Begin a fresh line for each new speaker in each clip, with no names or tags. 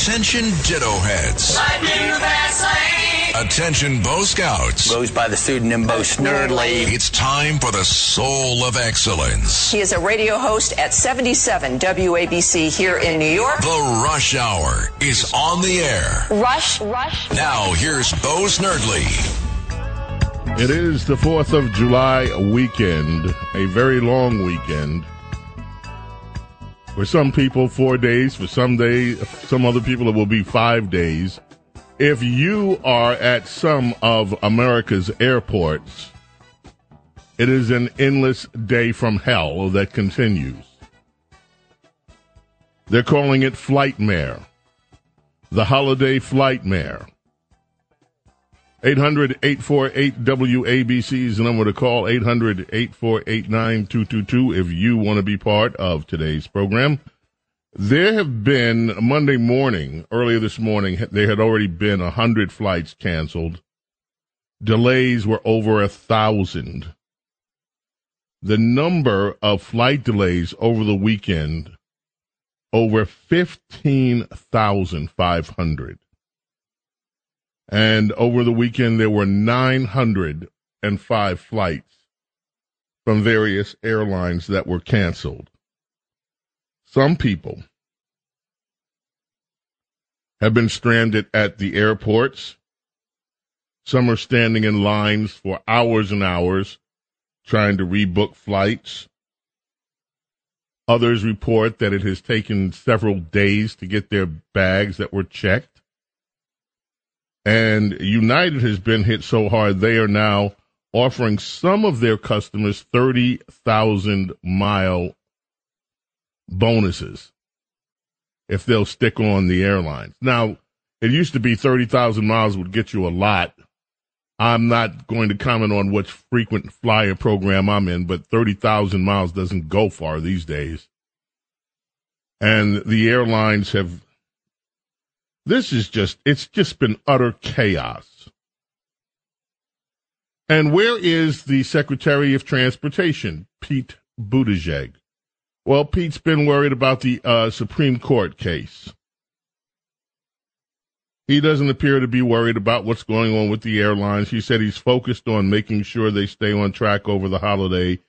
Attention Ditto Heads. Attention Bo Scouts.
Goes by the pseudonym Bo Snerdley.
It's time for the soul of excellence.
He is a radio host at 77 WABC here in New York.
The Rush Hour is on the air.
Rush, Rush.
Now here's Bo Snerdley.
It is the 4th of July weekend, a very long weekend. For some people, four days. For some days, some other people, it will be five days. If you are at some of America's airports, it is an endless day from hell that continues. They're calling it Flightmare, the holiday Flightmare. 800 848 WABC is the number to call 800 848 9222 if you want to be part of today's program. There have been Monday morning, earlier this morning, there had already been 100 flights canceled. Delays were over a thousand. The number of flight delays over the weekend, over 15,500. And over the weekend, there were 905 flights from various airlines that were canceled. Some people have been stranded at the airports. Some are standing in lines for hours and hours trying to rebook flights. Others report that it has taken several days to get their bags that were checked. And United has been hit so hard, they are now offering some of their customers 30,000 mile bonuses if they'll stick on the airlines. Now, it used to be 30,000 miles would get you a lot. I'm not going to comment on which frequent flyer program I'm in, but 30,000 miles doesn't go far these days. And the airlines have this is just, it's just been utter chaos. And where is the Secretary of Transportation, Pete Buttigieg? Well, Pete's been worried about the uh, Supreme Court case. He doesn't appear to be worried about what's going on with the airlines. He said he's focused on making sure they stay on track over the holiday.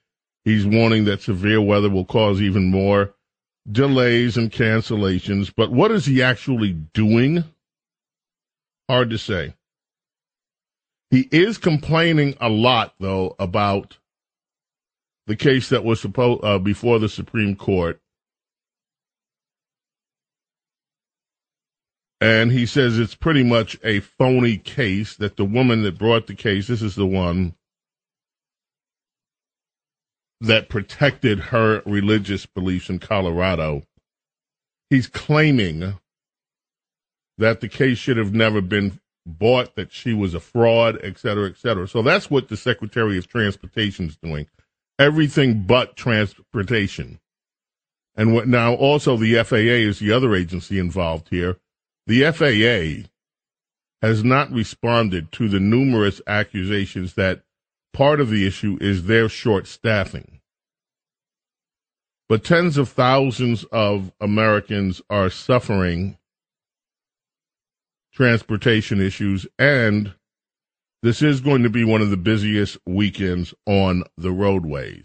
He's warning that severe weather will cause even more delays and cancellations, but what is he actually doing? Hard to say. He is complaining a lot, though, about the case that was supposed uh, before the Supreme Court. And he says it's pretty much a phony case that the woman that brought the case, this is the one that protected her religious beliefs in Colorado. He's claiming that the case should have never been bought, that she was a fraud, et cetera, et cetera. So that's what the Secretary of Transportation is doing. Everything but transportation. And what now also the FAA is the other agency involved here. The FAA has not responded to the numerous accusations that part of the issue is their short staffing. But tens of thousands of Americans are suffering transportation issues, and this is going to be one of the busiest weekends on the roadways.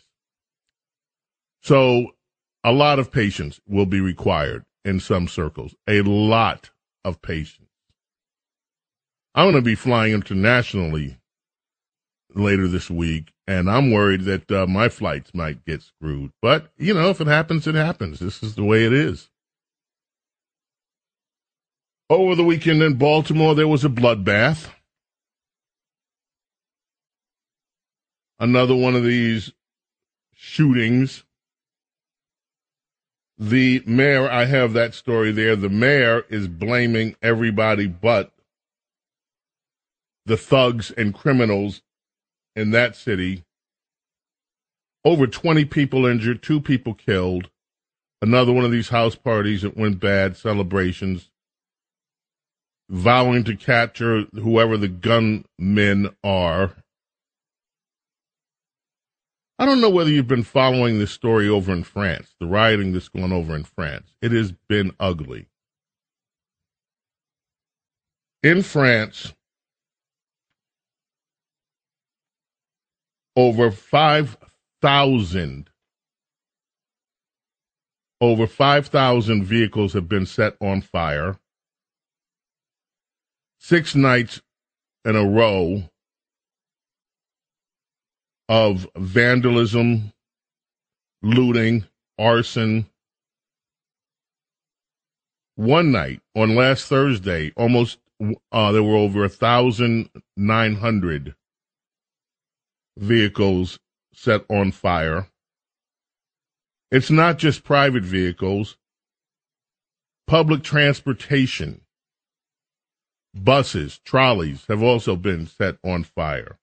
So, a lot of patience will be required in some circles. A lot of patience. I'm going to be flying internationally later this week, and I'm worried that uh, my flights might get screwed. But, you know, if it happens, it happens. This is the way it is. Over the weekend in Baltimore, there was a bloodbath. Another one of these shootings. The mayor, I have that story there. The mayor is blaming everybody but the thugs and criminals in that city. Over 20 people injured, two people killed. Another one of these house parties that went bad, celebrations, vowing to capture whoever the gunmen are. I don't know whether you've been following this story over in France, the rioting that's going over in France. It has been ugly. In France, over 5,000 over 5,000 vehicles have been set on fire. Six nights in a row of vandalism, looting, arson. One night on last Thursday, almost uh, there were over a thousand nine hundred vehicles set on fire. It's not just private vehicles. Public transportation, buses, trolleys have also been set on fire.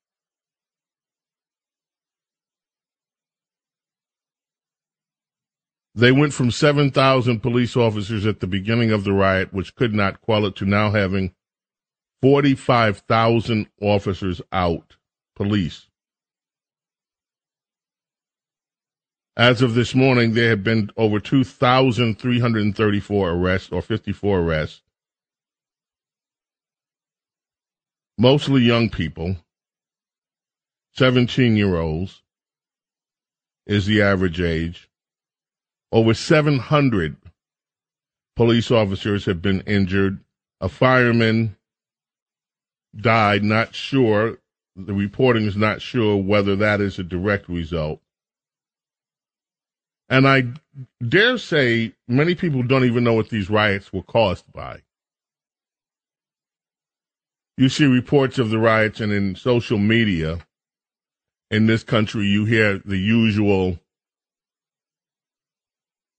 They went from 7,000 police officers at the beginning of the riot, which could not quell it, to now having 45,000 officers out, police. As of this morning, there have been over 2,334 arrests or 54 arrests, mostly young people, 17 year olds is the average age. Over 700 police officers have been injured. A fireman died, not sure. The reporting is not sure whether that is a direct result. And I dare say many people don't even know what these riots were caused by. You see reports of the riots, and in social media in this country, you hear the usual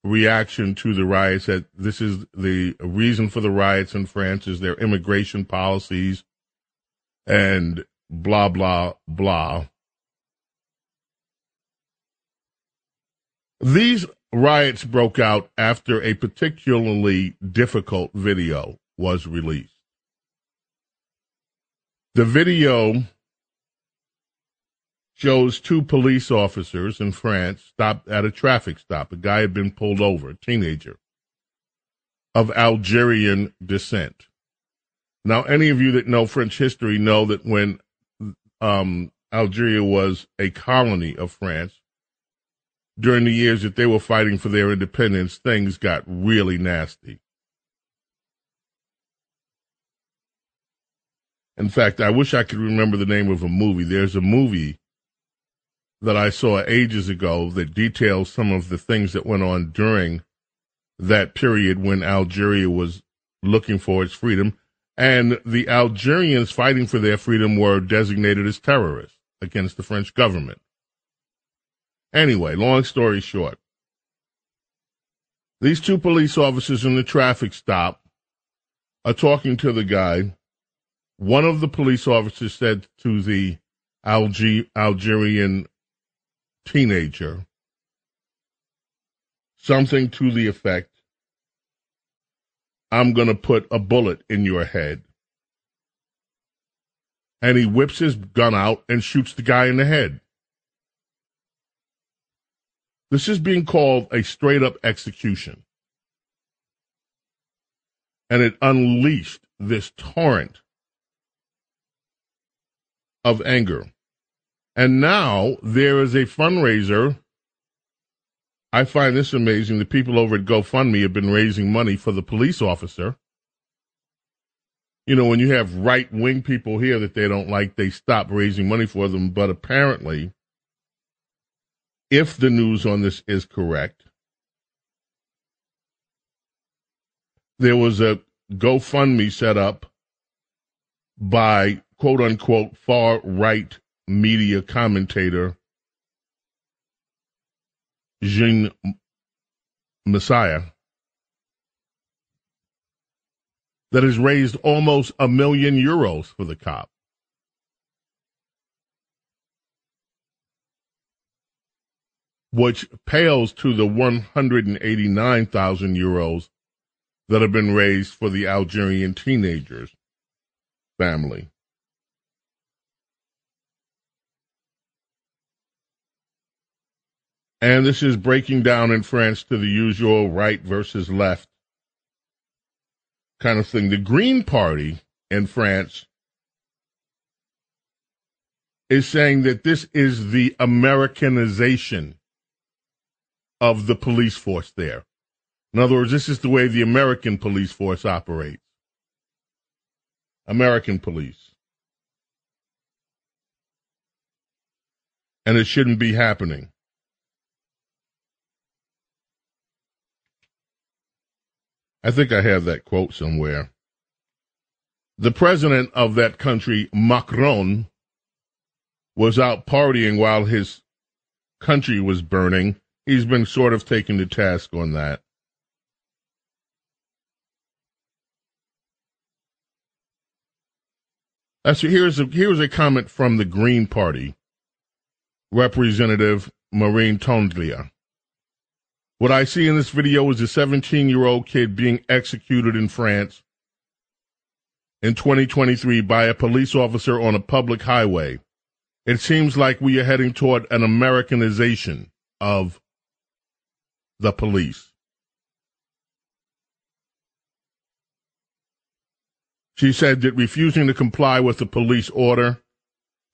reaction to the riots that this is the reason for the riots in France is their immigration policies and blah, blah, blah. These riots broke out after a particularly difficult video was released. The video shows two police officers in France stopped at a traffic stop. A guy had been pulled over, a teenager of Algerian descent. Now, any of you that know French history know that when um, Algeria was a colony of France, during the years that they were fighting for their independence, things got really nasty. In fact, I wish I could remember the name of a movie. There's a movie that I saw ages ago that details some of the things that went on during that period when Algeria was looking for its freedom. And the Algerians fighting for their freedom were designated as terrorists against the French government. Anyway, long story short, these two police officers in the traffic stop are talking to the guy. One of the police officers said to the Alge- Algerian teenager something to the effect I'm going to put a bullet in your head. And he whips his gun out and shoots the guy in the head. This is being called a straight up execution. And it unleashed this torrent of anger. And now there is a fundraiser. I find this amazing. The people over at GoFundMe have been raising money for the police officer. You know, when you have right wing people here that they don't like, they stop raising money for them. But apparently, if the news on this is correct, there was a GoFundMe set up by quote unquote far right media commentator Jean Messiha that has raised almost a million euros for the cop. Which pales to the 189,000 euros that have been raised for the Algerian teenagers family. And this is breaking down in France to the usual right versus left kind of thing. The Green Party in France is saying that this is the Americanization of the police force there. In other words, this is the way the American police force operates. American police. And it shouldn't be happening. I think I have that quote somewhere. The president of that country, Macron, was out partying while his country was burning. He's been sort of taken to task on that. So here's a, here's a comment from the Green Party, Representative Marine Tondelier. What I see in this video is a 17 year old kid being executed in France in 2023 by a police officer on a public highway. It seems like we are heading toward an Americanization of the police. She said that refusing to comply with the police order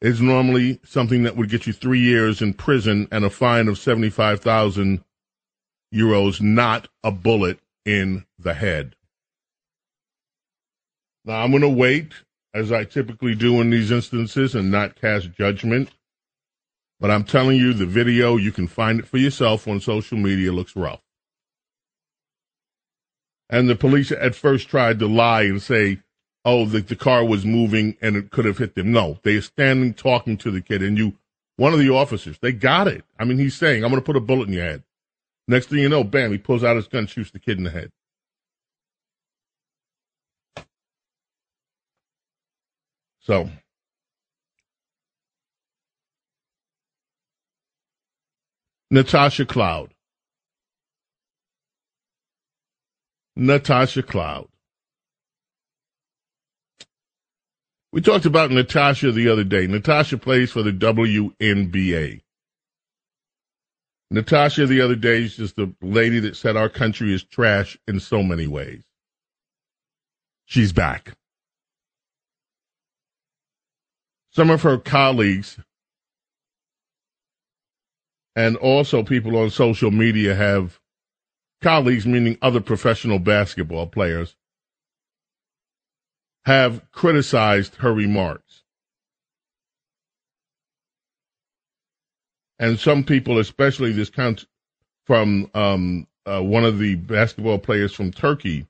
is normally something that would get you three years in prison and a fine of 75,000 euros, not a bullet in the head. Now, I'm going to wait, as I typically do in these instances, and not cast judgment. But I'm telling you, the video, you can find it for yourself on social media, looks rough. And the police at first tried to lie and say, oh, the, the car was moving and it could have hit them. No, they are standing talking to the kid, and you, one of the officers, they got it. I mean, he's saying, I'm going to put a bullet in your head. Next thing you know, bam, he pulls out his gun, shoots the kid in the head. So, Natasha Cloud. Natasha Cloud. We talked about Natasha the other day. Natasha plays for the WNBA. Natasha the other day is just the lady that said our country is trash in so many ways. She's back. Some of her colleagues and also people on social media have colleagues, meaning other professional basketball players, have criticized her remarks. and some people, especially this count from um, uh, one of the basketball players from Turkey,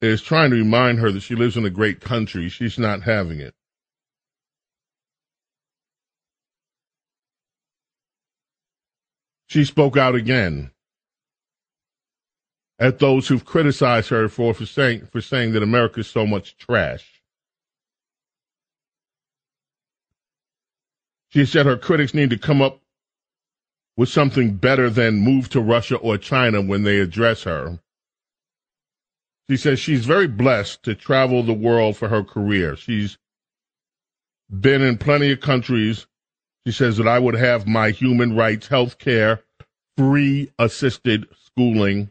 is trying to remind her that she lives in a great country. She's not having it. She spoke out again at those who've criticized her for, for saying for saying that America is so much trash. She said her critics need to come up with something better than move to Russia or China when they address her. She says she's very blessed to travel the world for her career. She's been in plenty of countries. She says that I would have my human rights, health care, free assisted schooling,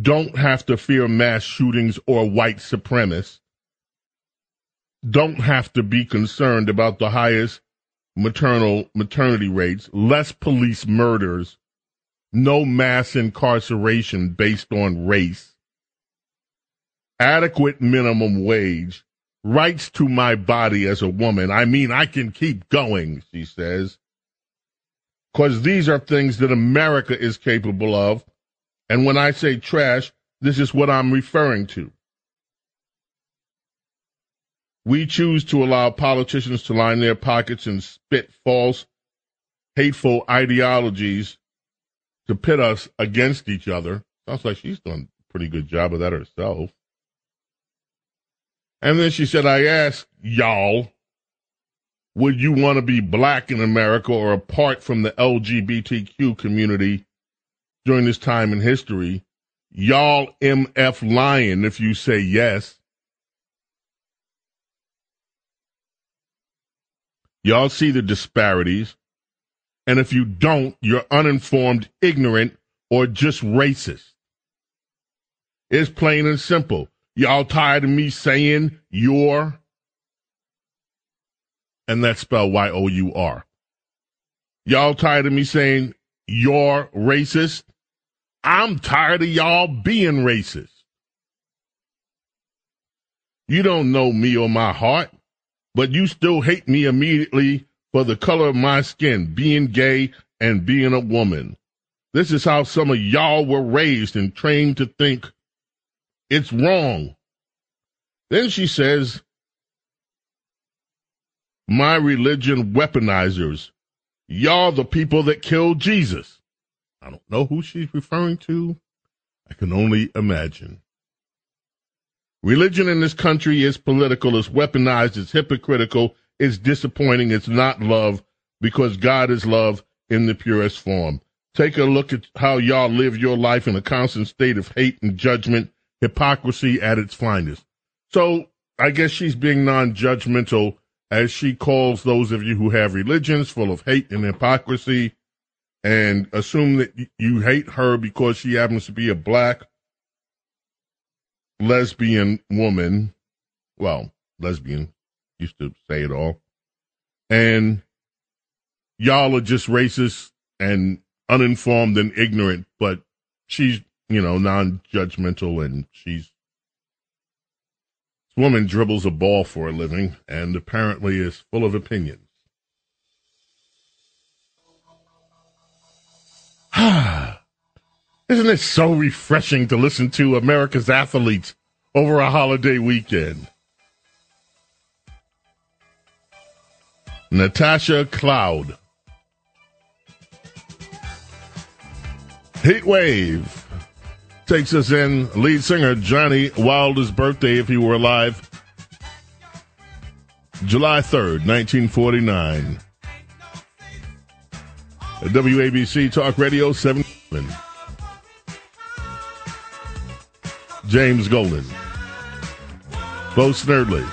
don't have to fear mass shootings or white supremacists, don't have to be concerned about the highest maternal maternity rates, less police murders, no mass incarceration based on race, adequate minimum wage, rights to my body as a woman. I mean, I can keep going, she says, because these are things that America is capable of. And when I say trash, this is what I'm referring to. We choose to allow politicians to line their pockets and spit false, hateful ideologies to pit us against each other. Sounds like she's done a pretty good job of that herself. And then she said, I asked y'all, would you want to be black in America or apart from the LGBTQ community during this time in history? Y'all MF lying if you say yes. Y'all see the disparities. And if you don't, you're uninformed, ignorant, or just racist. It's plain and simple. Y'all tired of me saying you're, and that's spelled Y O U R. Y'all tired of me saying you're racist? I'm tired of y'all being racist. You don't know me or my heart, but you still hate me immediately for the color of my skin, being gay, and being a woman. This is how some of y'all were raised and trained to think it's wrong. Then she says, My religion weaponizers, y'all the people that killed Jesus. I don't know who she's referring to. I can only imagine. Religion in this country is political, it's weaponized, it's hypocritical, it's disappointing, it's not love because God is love in the purest form. Take a look at how y'all live your life in a constant state of hate and judgment, hypocrisy at its finest. So I guess she's being non judgmental as she calls those of you who have religions full of hate and hypocrisy and assume that you hate her because she happens to be a black lesbian woman. Well, lesbian used to say it all. And y'all are just racist and uninformed and ignorant, but she's, you know, non judgmental and she's. This woman dribbles a ball for a living and apparently is full of opinions. Isn't it so refreshing to listen to America's athletes over a holiday weekend? Natasha Cloud. Heat Wave takes us in. Lead singer Johnny Wilder's birthday, if he were alive, July 3rd, 1949. WABC Talk Radio 7. James Golden. Bo Snerdley.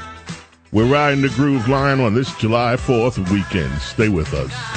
We're riding the groove line on this July 4th weekend. Stay with us.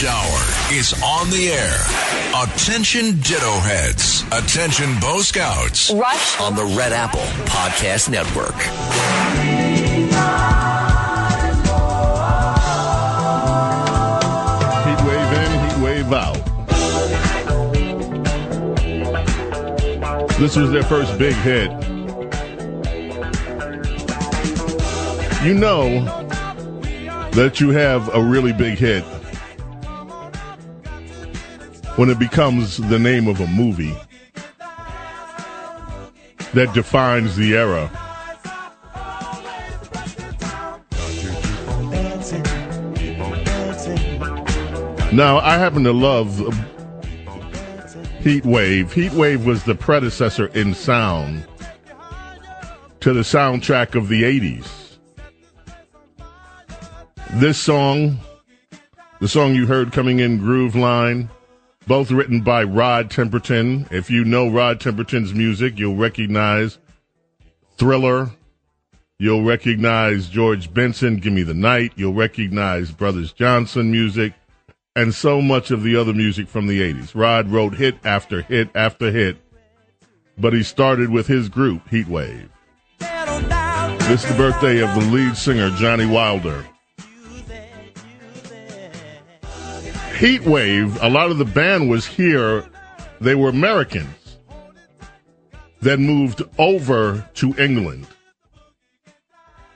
The Rush Hour is on the air. Attention Ditto Heads. Attention Bo Scouts.
Rush
on the Red Apple Podcast Network.
Heat wave in, heat wave out. This was their first big hit. You know that you have a really big hit when it becomes the name of a movie that defines the era. Now, I happen to love Heat Wave. Heat Wave was the predecessor in sound to the soundtrack of the 80s. This song The song you heard coming in, Groove Line, both written by Rod Temperton. If you know Rod Temperton's music, you'll recognize Thriller. You'll recognize George Benson, Give Me the Night. You'll recognize Brothers Johnson music and so much of the other music from the 80s. Rod wrote hit after hit after hit, but he started with his group, Heatwave. This is the birthday of the lead singer, Johnny Wilder. Heatwave, a lot of the band was here. They were Americans that moved over to England.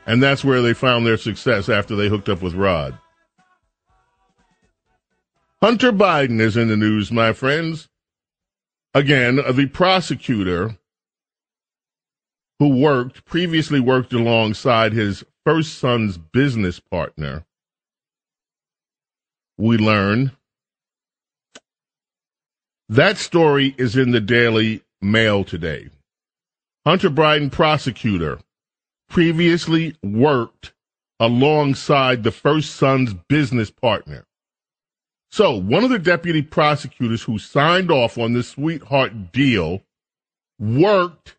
And that's where they found their success after they hooked up with Rod. Hunter Biden is in the news, my friends. Again, the prosecutor who worked, previously worked alongside his first son's business partner, we learn. That story is in the Daily Mail today. Hunter Biden, prosecutor, previously worked alongside the first son's business partner. So, one of the deputy prosecutors who signed off on this sweetheart deal worked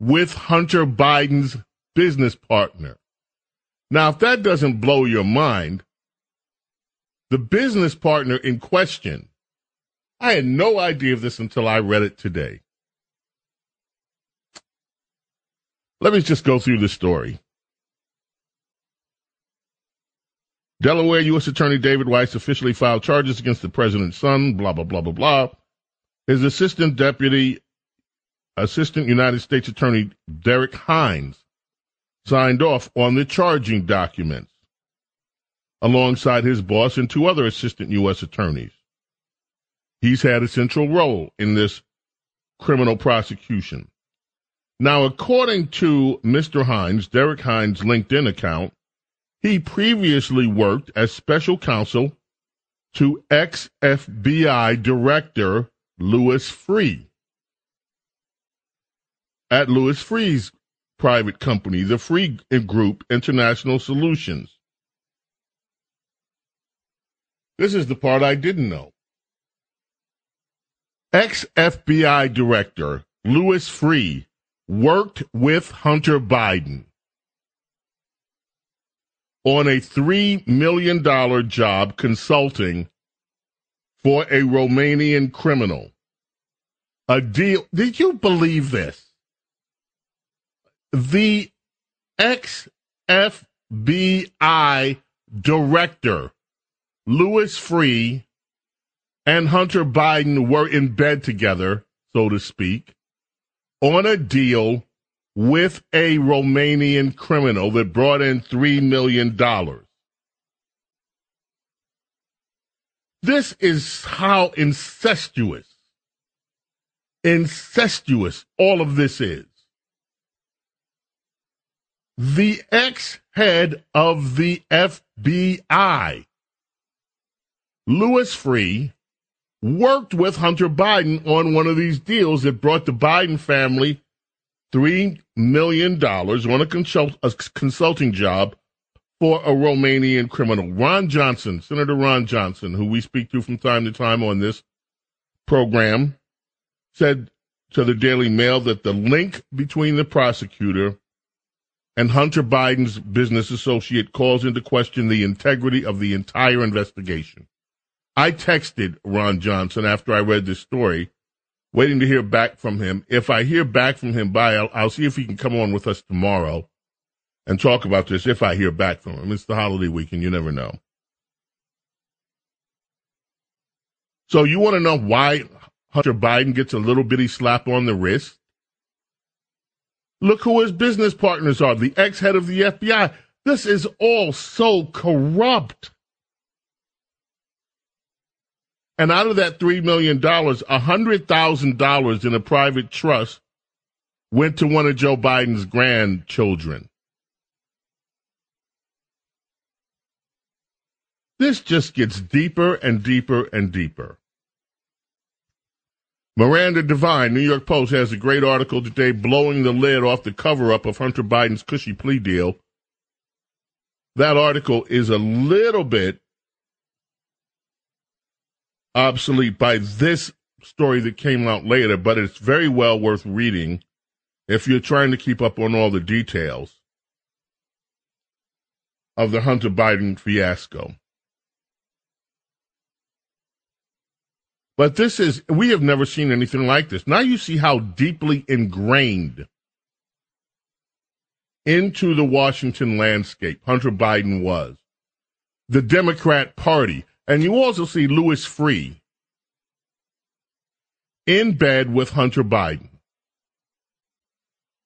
with Hunter Biden's business partner. Now, if that doesn't blow your mind, the business partner in question, I had no idea of this until I read it today. Let me just go through the story. Delaware U.S. Attorney David Weiss officially filed charges against the president's son, blah, blah, blah, blah, blah. His assistant deputy, assistant United States Attorney Derek Hines signed off on the charging documents alongside his boss and two other assistant U.S. attorneys. He's had a central role in this criminal prosecution. Now, according to Mr. Hines, Derek Hines' LinkedIn account, he previously worked as special counsel to ex FBI Director Louis Freeh at Louis Freeh's private company, the Freeh Group International Solutions. This is the part I didn't know. Ex FBI Director Louis Freeh worked with Hunter Biden on a $3 million job consulting for a Romanian criminal. A deal. Did you believe this? The ex FBI director Louis Freeh and Hunter Biden were in bed together, so to speak, on a deal with a Romanian criminal that brought in $3 million. This is how incestuous, incestuous all of this is. The ex head of the FBI Louis Freeh worked with Hunter Biden on one of these deals that brought the Biden family $3 million on a, consult, a consulting job for a Romanian criminal. Ron Johnson, Senator Ron Johnson, who we speak to from time to time on this program, said to the Daily Mail that the link between the prosecutor and Hunter Biden's business associate calls into question the integrity of the entire investigation. I texted Ron Johnson after I read this story, waiting to hear back from him. If I hear back from him by, I'll, I'll see if he can come on with us tomorrow and talk about this if I hear back from him. It's the holiday weekend. You never know. So you want to know why Hunter Biden gets a little bitty slap on the wrist? Look who his business partners are. The ex-head of the FBI. This is all so corrupt. And out of that $3 million, $100,000 in a private trust went to one of Joe Biden's grandchildren. This just gets deeper and deeper and deeper. Miranda Devine, New York Post, has a great article today blowing the lid off the cover up of Hunter Biden's cushy plea deal. That article is a little bit obsolete by this story that came out later, but it's very well worth reading if you're trying to keep up on all the details of the Hunter Biden fiasco. But this is, we have never seen anything like this. Now you see how deeply ingrained into the Washington landscape Hunter Biden was. The Democrat Party. And you also see Louis Freeh in bed with Hunter Biden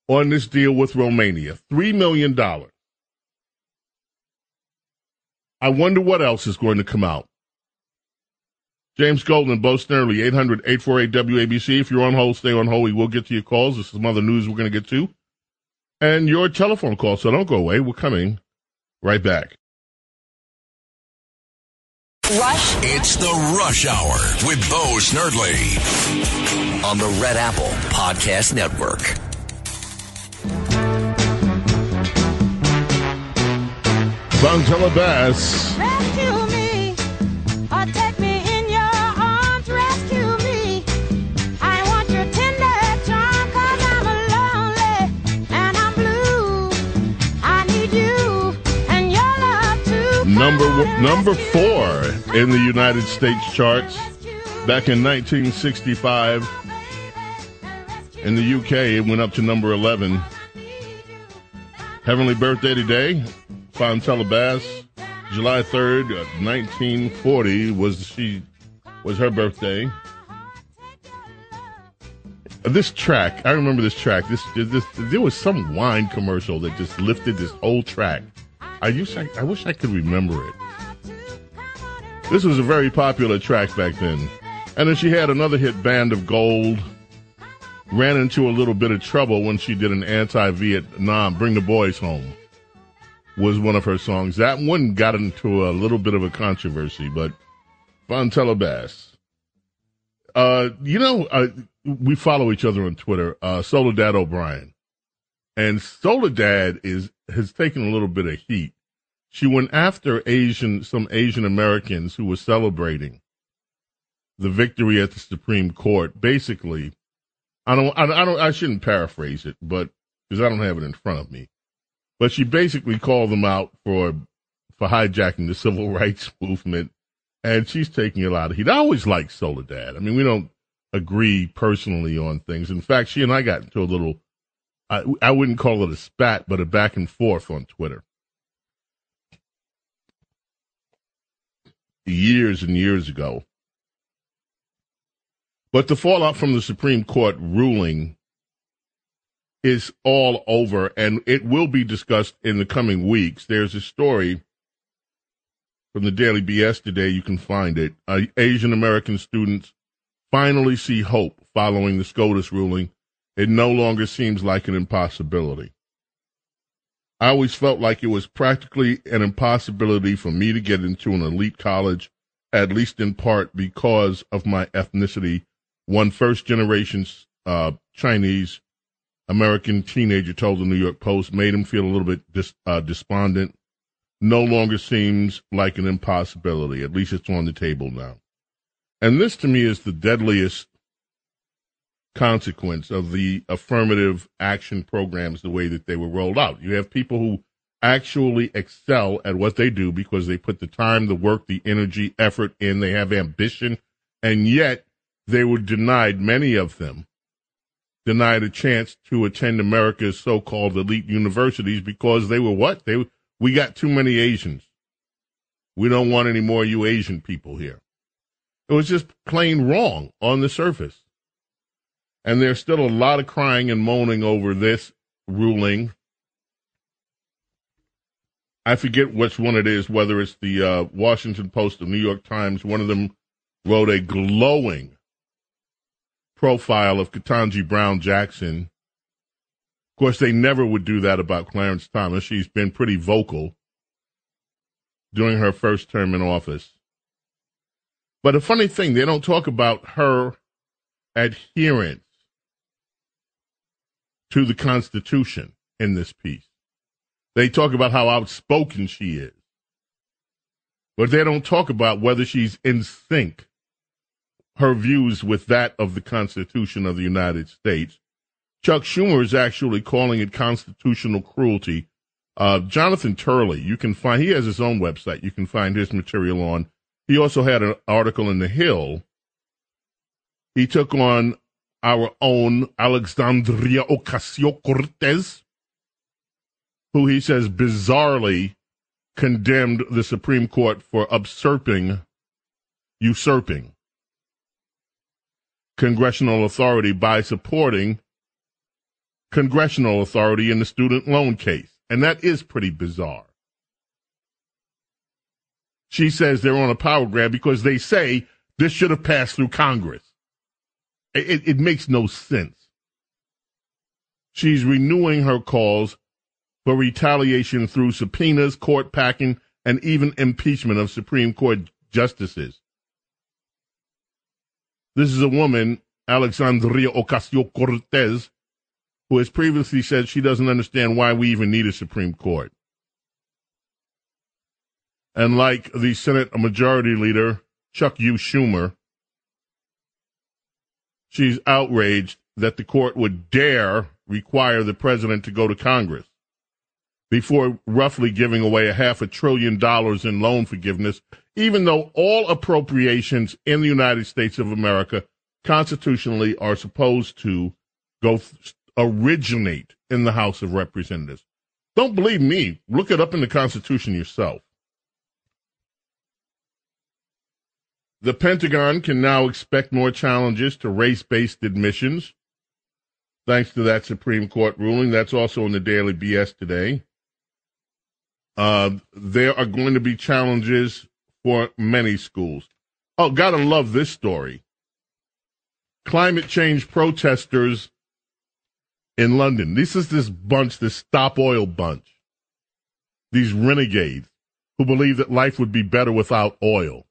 on this deal with Romania. $3 million. I wonder what else is going to come out. James Golden, Bo Snerdley, 800 848 WABC. If you're on hold, stay on hold. We will get to your calls. This is some other news we're going to get to. And your telephone call, so don't go away. We're coming right back.
Rush.
It's the Rush Hour with Bo Snerdley
on the Red Apple Podcast Network.
Fontella Bass. Number number four in the United States charts back in 1965. In the UK, it went up to number 11. Heavenly Birthday today, Fontella Bass. July 3rd, uh, 1940 was she was her birthday. This track, I remember this track. This, this there was some wine commercial that just lifted this whole track. I used I, wish I could remember it. This was a very popular track back then. And then she had another hit, Band of Gold. Ran into a little bit of trouble when she did an anti Vietnam, Bring the Boys Home, was one of her songs. That one got into a little bit of a controversy, but Fontella Bass. Uh, you know, uh, we follow each other on Twitter, uh, Soledad O'Brien. And Soledad is, has taken a little bit of heat. She went after Asian, some Asian Americans who were celebrating the victory at the Supreme Court. Basically, I don't, I, I don't, I shouldn't paraphrase it, but because I don't have it in front of me. But she basically called them out for for hijacking the civil rights movement, and she's taking a lot of heat. I always like Soledad. I mean, we don't agree personally on things. In fact, she and I got into a little. I, I wouldn't call it a spat, but a back and forth on Twitter. Years and years ago. But the fallout from the Supreme Court ruling is all over, and it will be discussed in the coming weeks. There's a story from the Daily BS today. You can find it. Uh, Asian American students finally see hope following the SCOTUS ruling. It no longer seems like an impossibility. I always felt like it was practically an impossibility for me to get into an elite college, at least in part because of my ethnicity. One first generation uh, Chinese American teenager told the New York Post made him feel a little bit dis, uh, despondent. No longer seems like an impossibility. At least it's on the table now. And this to me is the deadliest consequence of the affirmative action programs the way that they were rolled out. You have people who actually excel at what they do because they put the time, the work, the energy, effort in, they have ambition, and yet they were denied, many of them, denied a chance to attend America's so-called elite universities because they were what? They we got too many Asians. We don't want any more you Asian people here. It was just plain wrong on the surface. And there's still a lot of crying and moaning over this ruling. I forget which one it is, whether it's the uh, Washington Post or New York Times. One of them wrote a glowing profile of Ketanji Brown Jackson. Of course, they never would do that about Clarence Thomas. She's been pretty vocal during her first term in office. But a funny thing, they don't talk about her adherence to the Constitution in this piece. They talk about how outspoken she is. But they don't talk about whether she's in sync her views with that of the Constitution of the United States. Chuck Schumer is actually calling it constitutional cruelty. Uh, Jonathan Turley, you can find, he has his own website. You can find his material on. He also had an article in The Hill. He took on our own Alexandria Ocasio Cortez, who he says bizarrely condemned the Supreme Court for usurping, usurping congressional authority by supporting congressional authority in the student loan case. And that is pretty bizarre. She says they're on a power grab because they say this should have passed through Congress. It, it makes no sense. She's renewing her calls for retaliation through subpoenas, court packing, and even impeachment of Supreme Court justices. This is a woman, Alexandria Ocasio Cortez, who has previously said she doesn't understand why we even need a Supreme Court. And like the Senate Majority Leader, Chuck U. Schumer, she's outraged that the court would dare require the president to go to Congress before roughly giving away a half a trillion dollars in loan forgiveness, even though all appropriations in the United States of America constitutionally are supposed to go originate in the House of Representatives. Don't believe me. Look it up in the Constitution yourself. The Pentagon can now expect more challenges to race based admissions. Thanks to that Supreme Court ruling. That's also in the Daily BS today. Uh, there are going to be challenges for many schools. Oh, gotta love this story. Climate change protesters in London. This is this bunch, this stop oil bunch. These renegades who believe that life would be better without oil.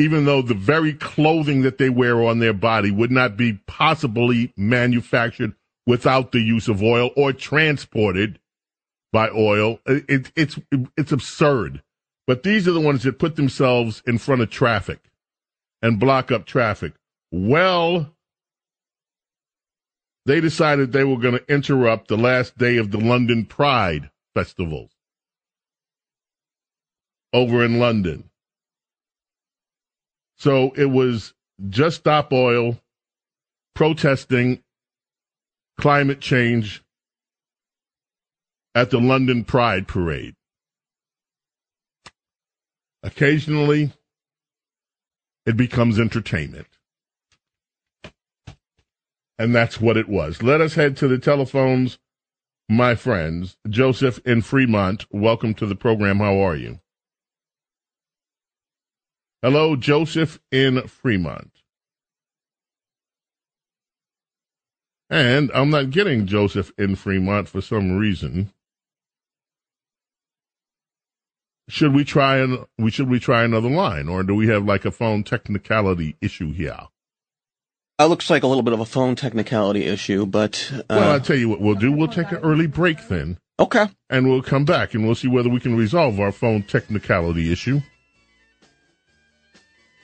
Even though the very clothing that they wear on their body would not be possibly manufactured without the use of oil or transported by oil. It, it's, it's absurd. But these are the ones that put themselves in front of traffic and block up traffic. Well, they decided they were going to interrupt the last day of the London Pride festivals over in London. So it was just stop oil protesting climate change at the London Pride Parade. Occasionally, it becomes entertainment. And that's what it was. Let us head to the telephones, my friends. Joseph in Fremont, welcome to the program. How are you? Hello, Joseph in Fremont. And I'm not getting Joseph in Fremont for some reason. should we try and we should we try another line, or do we have like a phone technicality issue here?
That looks like a little bit of a phone technicality issue, but uh,
well, I'll tell you what we'll do. We'll take an early break then.
Okay.
And we'll come back and we'll see whether we can resolve our phone technicality issue.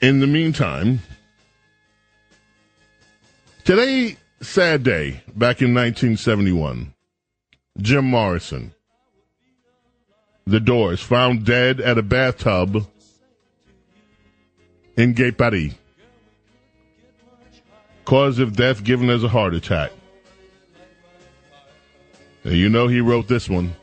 In the meantime, today, sad day, back in 1971, Jim Morrison the Doors, found dead at a bathtub in Gay Paris. Cause of death given as a heart attack. And you know he wrote this one.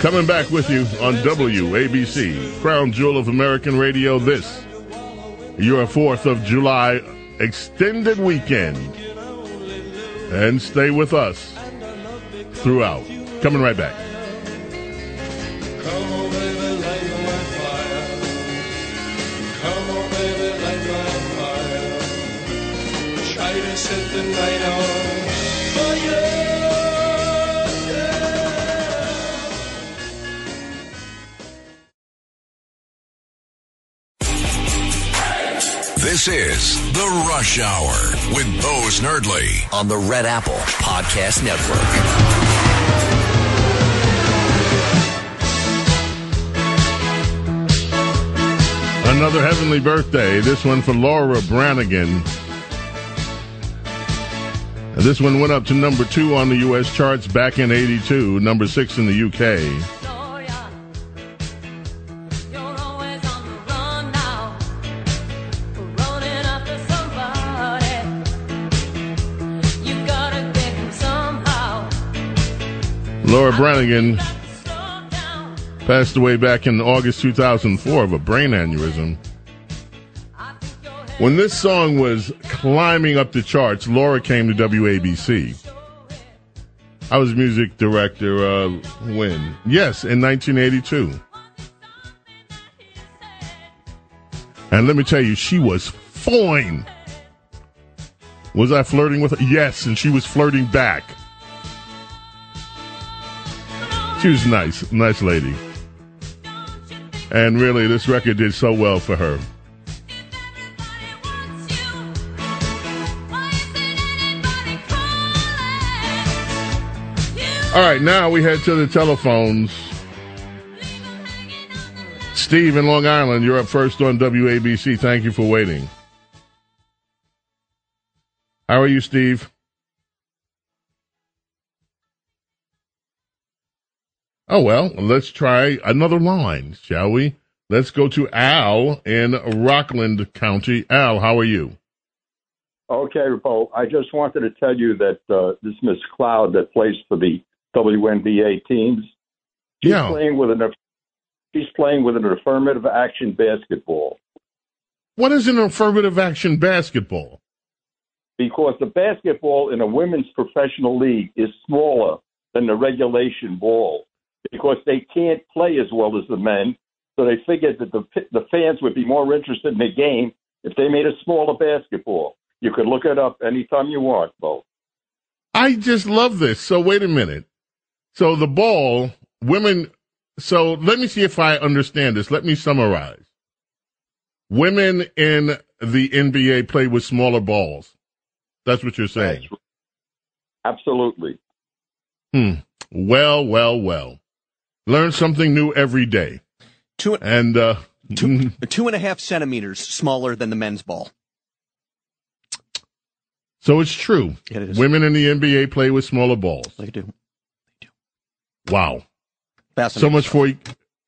Coming back with you on WABC, Crown Jewel of American Radio. This, your 4th of July extended weekend. And stay with us throughout. Coming right back.
Rush Hour with Bo Snerdley
on the Red Apple Podcast Network.
Another heavenly birthday. This one for Laura Branigan. This one went up to number two on the U.S. charts back in 82, number six in the U.K. Laura Branigan passed away back in August 2004 of a brain aneurysm. When this song was climbing up the charts, Laura came to WABC. I was music director uh, when? Yes, in 1982. And let me tell you, she was fine. Was I flirting with her? Yes, and she was flirting back. She was nice, nice lady. And really, this record did so well for her. All right, now we head to the telephones. Steve in Long Island, you're up first on WABC. Thank you for waiting. How are you, Steve? Oh, well, let's try another line, shall we? Let's go to Al in Rockland County. Al, how are you?
Okay, Bo. I just wanted to tell you that uh, this Miss Cloud that plays for the WNBA teams, she's
Yeah.
playing with an she's playing with an affirmative action basketball
What is an affirmative action basketball?
because the basketball in a women's professional league is smaller than the regulation ball because they can't play as well as the men. So they figured that the the fans would be more interested in the game if they made a smaller basketball. You could look it up anytime you want, Bo.
I just love this. So wait a minute. So the ball, women. So let me see if I understand this. Let me summarize. Women in the NBA play with smaller balls. That's what you're saying.
Absolutely.
Hmm. Well, well, well. Learn something new every day.
Two,
And uh,
two, two and a half centimeters smaller than the men's ball.
so it's true.
It is.
Women in the NBA play with smaller balls.
They do. They do.
Wow. So much for e-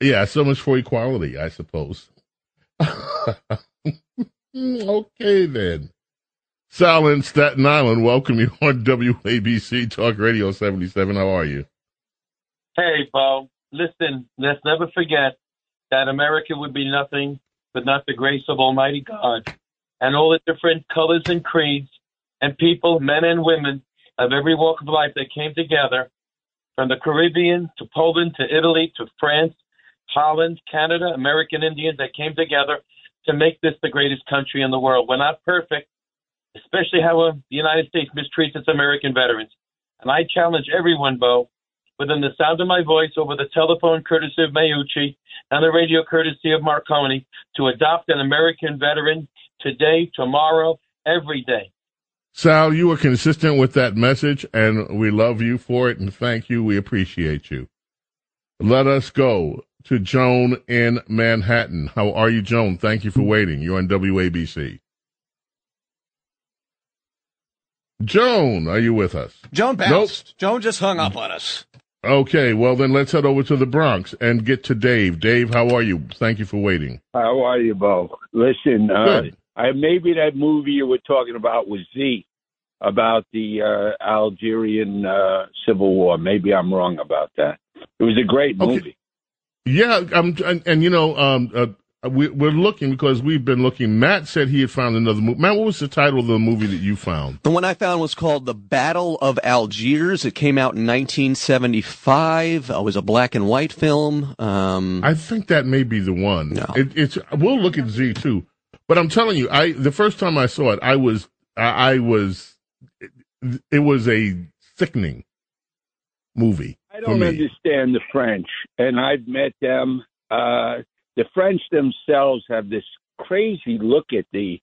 yeah, so much for equality, I suppose. okay then. Sal in Staten Island, welcome you on WABC Talk Radio 77. How are you?
Hey, Bo, listen, let's never forget that America would be nothing but not the grace of Almighty God and all the different colors and creeds and people, men and women of every walk of life that came together from the Caribbean to Poland to Italy to France, Holland, Canada, American Indians that came together to make this the greatest country in the world. We're not perfect, especially how uh, the United States mistreats its American veterans. And I challenge everyone, Bo, within the sound of my voice over the telephone courtesy of Meucci and the radio courtesy of Marconi to adopt an American veteran today, tomorrow, every day.
Sal, you are consistent with that message, and we love you for it, and thank you. We appreciate you. Let us go to Joan in Manhattan. How are you, Joan? Thank you for waiting. You're on WABC. Joan, are you with us?
Joan bounced. Joan just hung up on us.
Okay, well then let's head over to the Bronx and get to Dave. Dave, how are you? Thank you for waiting.
How are you, Bo? Listen, uh. I, maybe that movie you were talking about was Z, about the uh, Algerian uh, Civil War. Maybe I'm wrong about that. It was a great
Okay.
movie.
Yeah, um, and, and you know, um, uh, we, we're looking because we've been looking. Matt said he had found another movie. Matt, what was the title of the movie that you found?
The one I found was called The Battle of Algiers. It came out in 1975. It was a black and white film. Um,
I think that may be the one.
No.
It, it's we'll look at Z too, but I'm telling you, I the first time I saw it, I was I, I was it, it was a sickening movie.
I don't understand the French, and I've met them. Uh, the French themselves have this crazy look at the.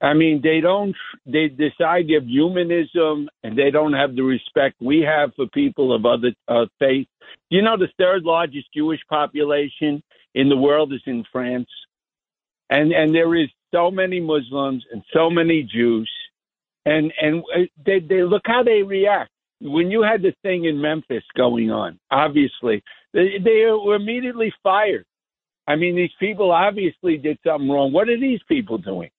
I mean, they don't. They this idea of humanism, and they don't have the respect we have for people of other uh, faith. You know, the third largest Jewish population in the world is in France, and and there is so many Muslims and so many Jews, and and uh, they they look how they react when you had the thing in Memphis going on. Obviously, they they were immediately fired. I mean, these people obviously did something wrong. What are these people doing?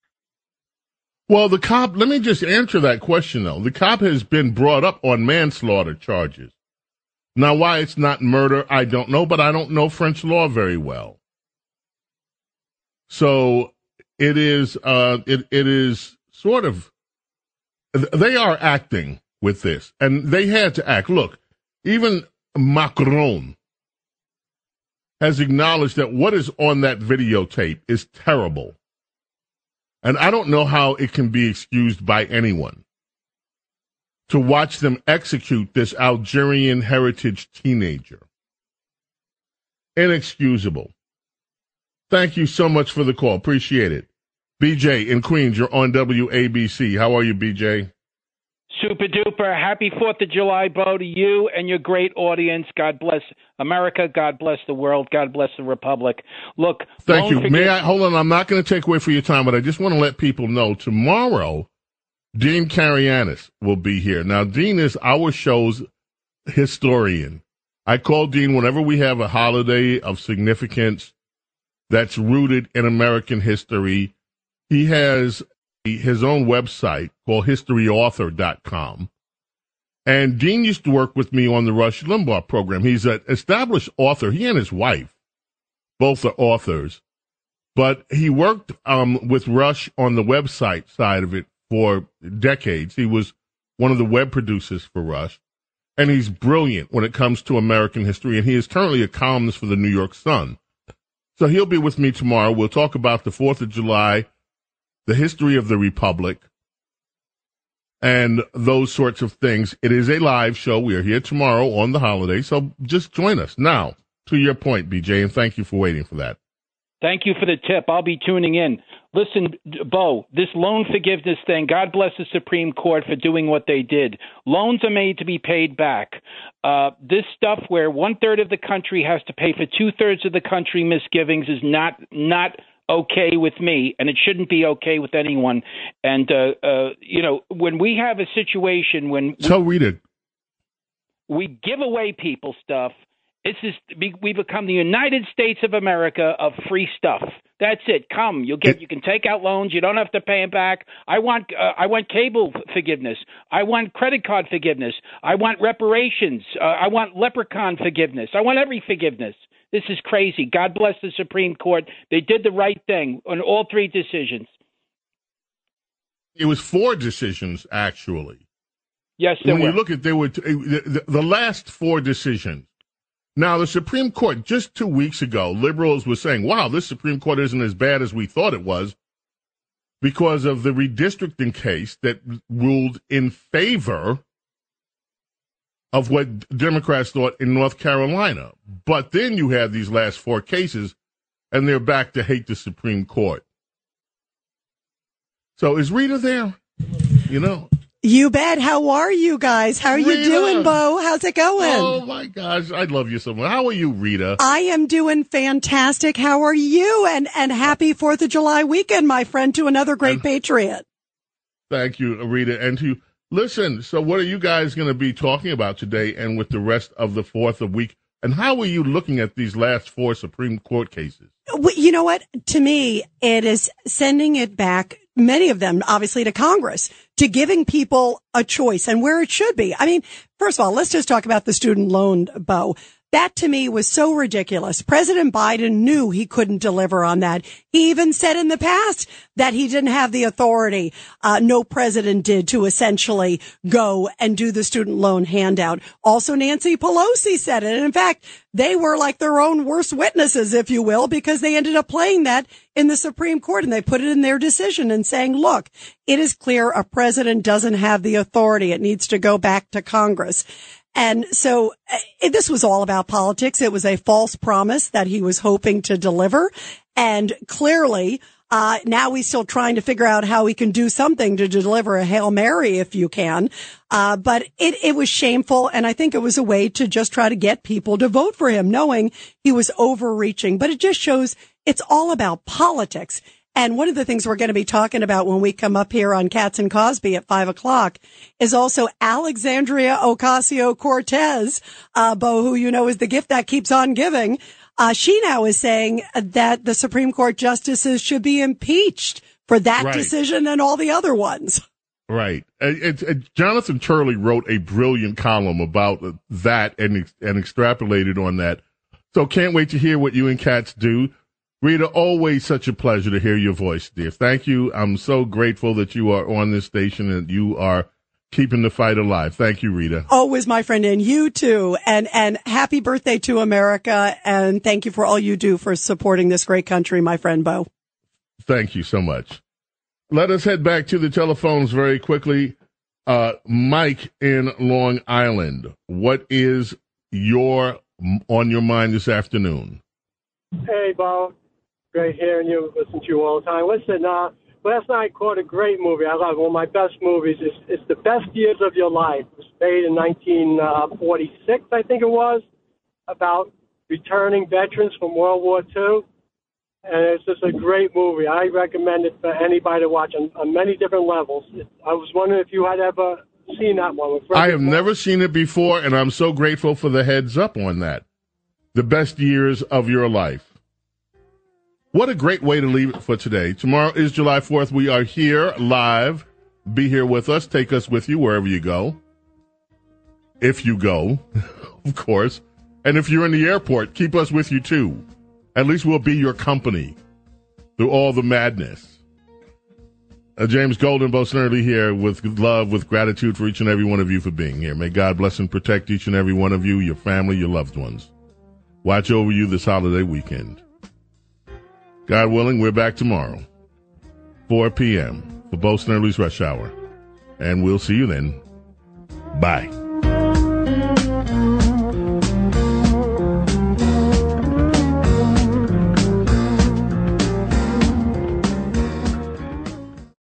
Well, the cop, let me just answer that question though. The cop has been brought up on manslaughter charges. Now, why it's not murder, I don't know, but I don't know French law very well. So it is, uh, it, it is sort of, they are acting with this and they had to act. Look, even Macron has acknowledged that what is on that videotape is terrible. And I don't know how it can be excused by anyone to watch them execute this Algerian heritage teenager. Inexcusable. Thank you so much for the call. Appreciate it. BJ in Queens, you're on WABC. How are you, BJ?
Super duper. Happy 4th of July, Bo, to you and your great audience. God bless America. God bless the world. God bless the Republic. Look,
Thank you.
loan
May I hold on? I'm not going to take away from your time, but I just want to let people know tomorrow, Dean Karayanis will be here. Now, Dean is our show's historian. I call Dean whenever we have a holiday of significance that's rooted in American history. He has his own website called historyauthor.com. And Dean used to work with me on the Rush Limbaugh program. He's an established author. He and his wife both are authors. But he worked um, with Rush on the website side of it for decades. He was one of the web producers for Rush. And he's brilliant when it comes to American history. And he is currently a columnist for the New York Sun. So he'll be with me tomorrow. We'll talk about the 4th of July, the history of the Republic, and those sorts of things. It is a live show. We are here tomorrow on the holiday. So just join us. Now, to your point, BJ, and thank you for waiting for that.
Thank you for the tip. I'll be tuning in. Listen, Bo, this loan forgiveness thing, God bless the Supreme Court for doing what they did. Loans are made to be paid back. Uh, this stuff where one third of the country has to pay for two thirds of the country misgivings is not not okay with me, and it shouldn't be okay with anyone. And uh, uh, you know, when we have a situation when
So, Rita,
we give away people stuff. It's just we become the United States of America of free stuff. That's it. Come, you'll get. You can take out loans. You don't have to pay them back. I want. Uh, I want cable forgiveness. I want credit card forgiveness. I want reparations. Uh, I want leprechaun forgiveness. I want every forgiveness. This is crazy. God bless the Supreme Court. They did the right thing on all three decisions.
it was four decisions, actually.
Yes, there
when
were.
you look at they were eh, the, the, the last four decisions. Now, the Supreme Court just two weeks ago, liberals were saying, "Wow, this Supreme Court isn't as bad as we thought it was," because of the redistricting case that ruled in favor of what Democrats thought in North Carolina. But then you have these last four cases, and they're back to hate the Supreme Court. So is Rita there? You know,
You bet. How are you guys? How are you doing, Bo? How's it going?
Oh my gosh, I love you so much. How are you, Rita?
I am doing fantastic. How are you? And and happy Fourth of July weekend, my friend, to another great patriot.
Thank you, Rita, and to you. Listen, so what are you guys going to be talking about today and with the rest of the fourth of week? And how are you looking at these last four Supreme Court cases?
You know what? To me, it is sending it back, many of them, obviously, to Congress, to giving people a choice and where it should be. I mean, first of all, let's just talk about the student loan, Bo. That to me was so ridiculous. President Biden knew he couldn't deliver on that. He even said in the past that he didn't have the authority. Uh, no president did to essentially go and do the student loan handout. Also, Nancy Pelosi said it. And in fact, they were like their own worst witnesses, if you will, because they ended up playing that in the Supreme Court and they put it in their decision and saying, look, it is clear a president doesn't have the authority. It needs to go back to Congress. And so uh, this was all about politics. It was a false promise that he was hoping to deliver. And clearly, uh, now he's still trying to figure out how he can do something to deliver a Hail Mary if you can. Uh, but it, it was shameful. And I think it was a way to just try to get people to vote for him, knowing he was overreaching. But it just shows it's all about politics. And one of the things we're going to be talking about when we come up here on Cats and Cosby at five o'clock is also Alexandria Ocasio Cortez, uh, Bo, who you know is the gift that keeps on giving. Uh, she now is saying that the Supreme Court justices should be impeached for that
Right.
decision and all the other ones.
Right. It, it, it- Jonathan Turley wrote a brilliant column about that and and extrapolated on that. So can't wait to hear what you and Cats do. Rita, always such a pleasure to hear your voice, dear. Thank you. I'm so grateful that you are on this station and you are keeping the fight alive. Thank you, Rita.
Always, my friend, and you too. And, and happy birthday to America. And thank you for all you do for supporting this great country, my friend Bo.
Thank you so much. Let us head back to the telephones very quickly. Uh, Mike in Long Island, what is your on your mind this afternoon?
Hey, Bo. Great hearing you. Listen to you all the time. Listen, uh, last night I caught a great movie. I love it. one of my best movies. It's, it's the best years of your life. It was made in 1946, I think it was, about returning veterans from World War II. And it's just a great movie. I recommend it for anybody to watch on, on many different levels. I was wondering if you had ever seen that one.
I have never seen it before, and I'm so grateful for the heads up on that. The best years of your life. What a great way to leave it for today. Tomorrow is July 4th. We are here live. Be here with us. Take us with you wherever you go. If you go, of course. And if you're in the airport, keep us with you too. At least we'll be your company through all the madness. Uh, James Golden, Bo Snerdley here with love, with gratitude for each and every one of you for being here. May God bless and protect each and every one of you, your family, your loved ones. Watch over you this holiday weekend. God willing, we're back tomorrow, 4 p.m. for Bo Snerdley's Rush Hour. And we'll see you then. Bye.